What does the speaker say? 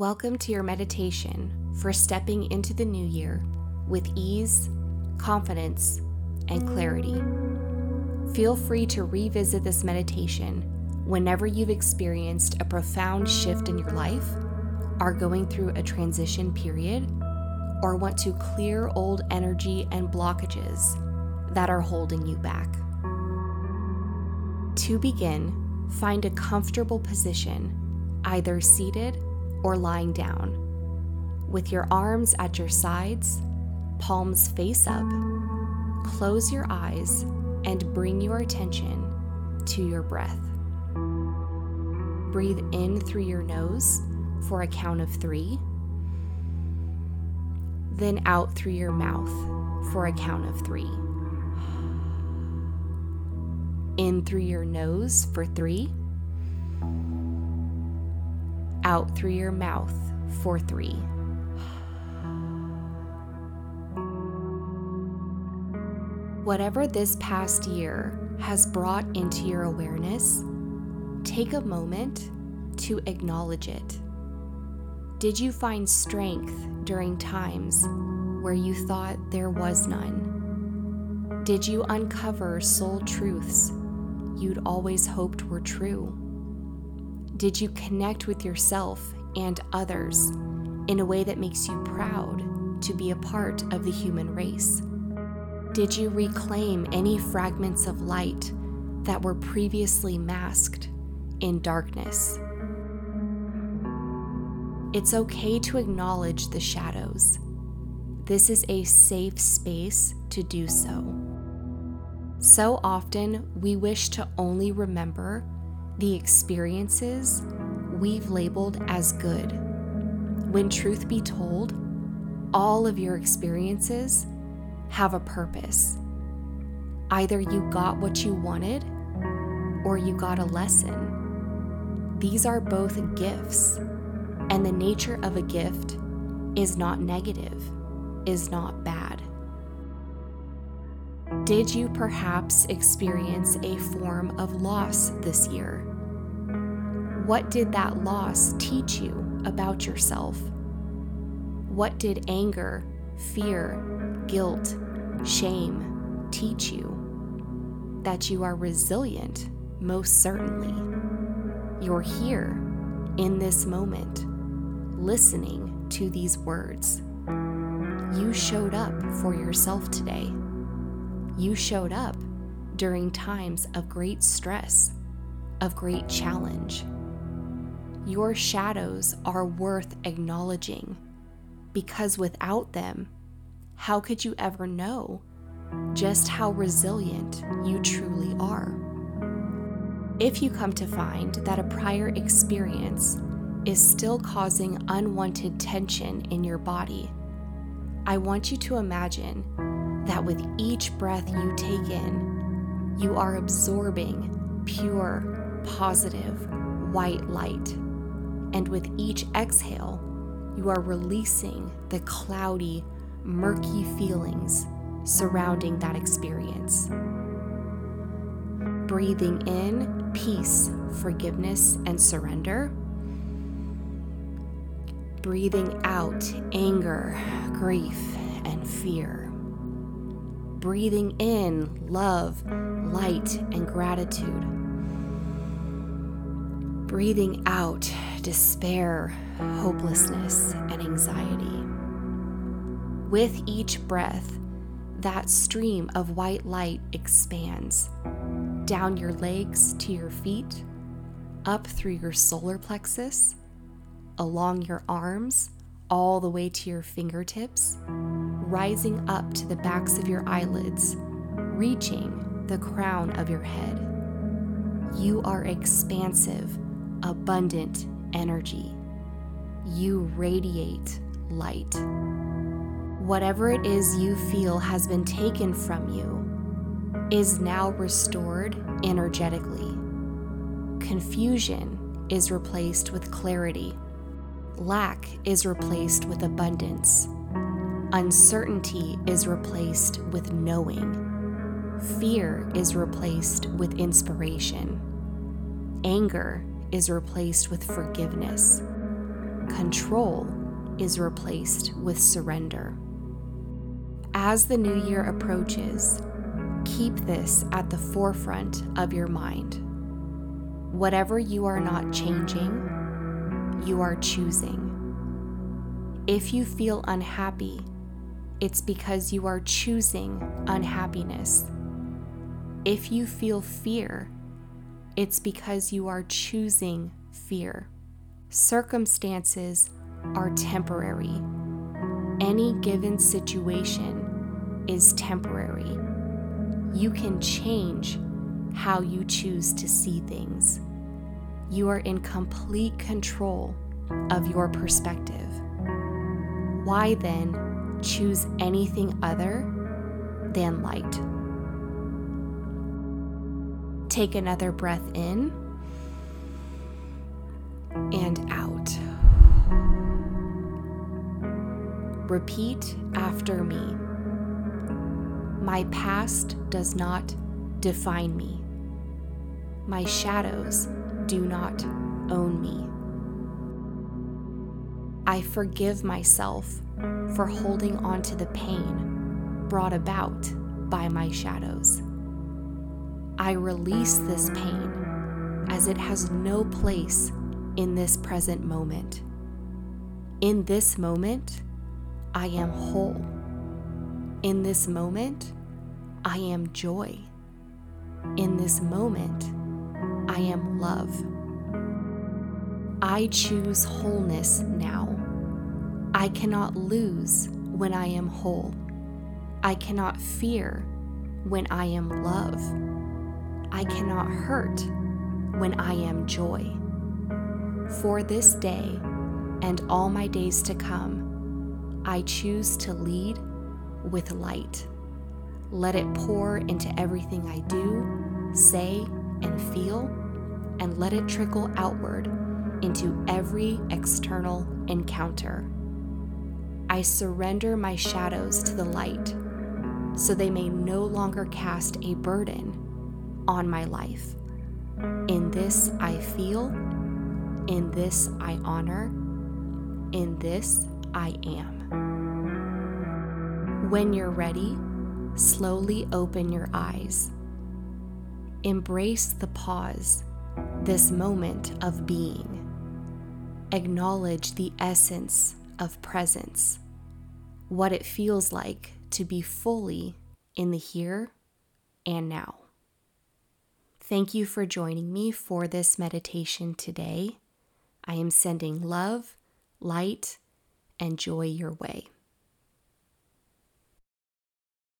Welcome to your meditation for stepping into the new year with ease, confidence, and clarity. Feel free to revisit this meditation whenever you've experienced a profound shift in your life, are going through a transition period, or want to clear old energy and blockages that are holding you back. To begin, find a comfortable position, either seated or lying down, with your arms at your sides, palms face up. Close your eyes and bring your attention to your breath. Breathe in through your nose for a count of three, then out through your mouth for a count of three. In through your nose for three out through your mouth for three. Whatever this past year has brought into your awareness, take a moment to acknowledge it. Did you find strength during times where you thought there was none? Did you uncover soul truths you'd always hoped were true? Did you connect with yourself and others in a way that makes you proud to be a part of the human race? Did you reclaim any fragments of light that were previously masked in darkness? It's okay to acknowledge the shadows. This is a safe space to do so. So often, we wish to only remember the experiences we've labeled as good. When truth be told, all of your experiences have a purpose. Either you got what you wanted or you got a lesson. These are both gifts, and the nature of a gift is not negative, is not bad. Did you perhaps experience a form of loss this year? What did that loss teach you about yourself? What did anger, fear, guilt, shame teach you? That you are resilient, most certainly. You're here in this moment, listening to these words. You showed up for yourself today. You showed up during times of great stress, of great challenge your shadows are worth acknowledging because without them, how could you ever know just how resilient you truly are? If you come to find that a prior experience is still causing unwanted tension in your body, I want you to imagine that with each breath you take in, you are absorbing pure, positive, white light and with each exhale, you are releasing the cloudy, murky feelings surrounding that experience. Breathing in peace, forgiveness, and surrender. Breathing out anger, grief, and fear. Breathing in love, light, and gratitude breathing out despair, hopelessness, and anxiety. With each breath, that stream of white light expands down your legs to your feet, up through your solar plexus, along your arms, all the way to your fingertips, rising up to the backs of your eyelids, reaching the crown of your head. You are expansive abundant energy. You radiate light. Whatever it is you feel has been taken from you is now restored energetically. Confusion is replaced with clarity. Lack is replaced with abundance. Uncertainty is replaced with knowing. Fear is replaced with inspiration. Anger is replaced with forgiveness. control is replaced with surrender. As the new year approaches, keep this at the forefront of your mind. Whatever you are not changing, you are choosing. If you feel unhappy, it's because you are choosing unhappiness. If you feel fear, it's because you are choosing fear. Circumstances are temporary. Any given situation is temporary. You can change how you choose to see things. You are in complete control of your perspective. Why then choose anything other than light? Take another breath in and out. Repeat after me. My past does not define me. My shadows do not own me. I forgive myself for holding on to the pain brought about by my shadows. I release this pain as it has no place in this present moment. In this moment, I am whole. In this moment, I am joy. In this moment, I am love. I choose wholeness now. I cannot lose when I am whole. I cannot fear when I am love. I cannot hurt when I am joy. For this day and all my days to come, I choose to lead with light. Let it pour into everything I do, say, and feel, and let it trickle outward into every external encounter. I surrender my shadows to the light so they may no longer cast a burden on my life. In this I feel, in this I honor, in this I am. When you're ready, slowly open your eyes. Embrace the pause, this moment of being. Acknowledge the essence of presence, what it feels like to be fully in the here and now. Thank you for joining me for this meditation today. I am sending love, light, and joy your way.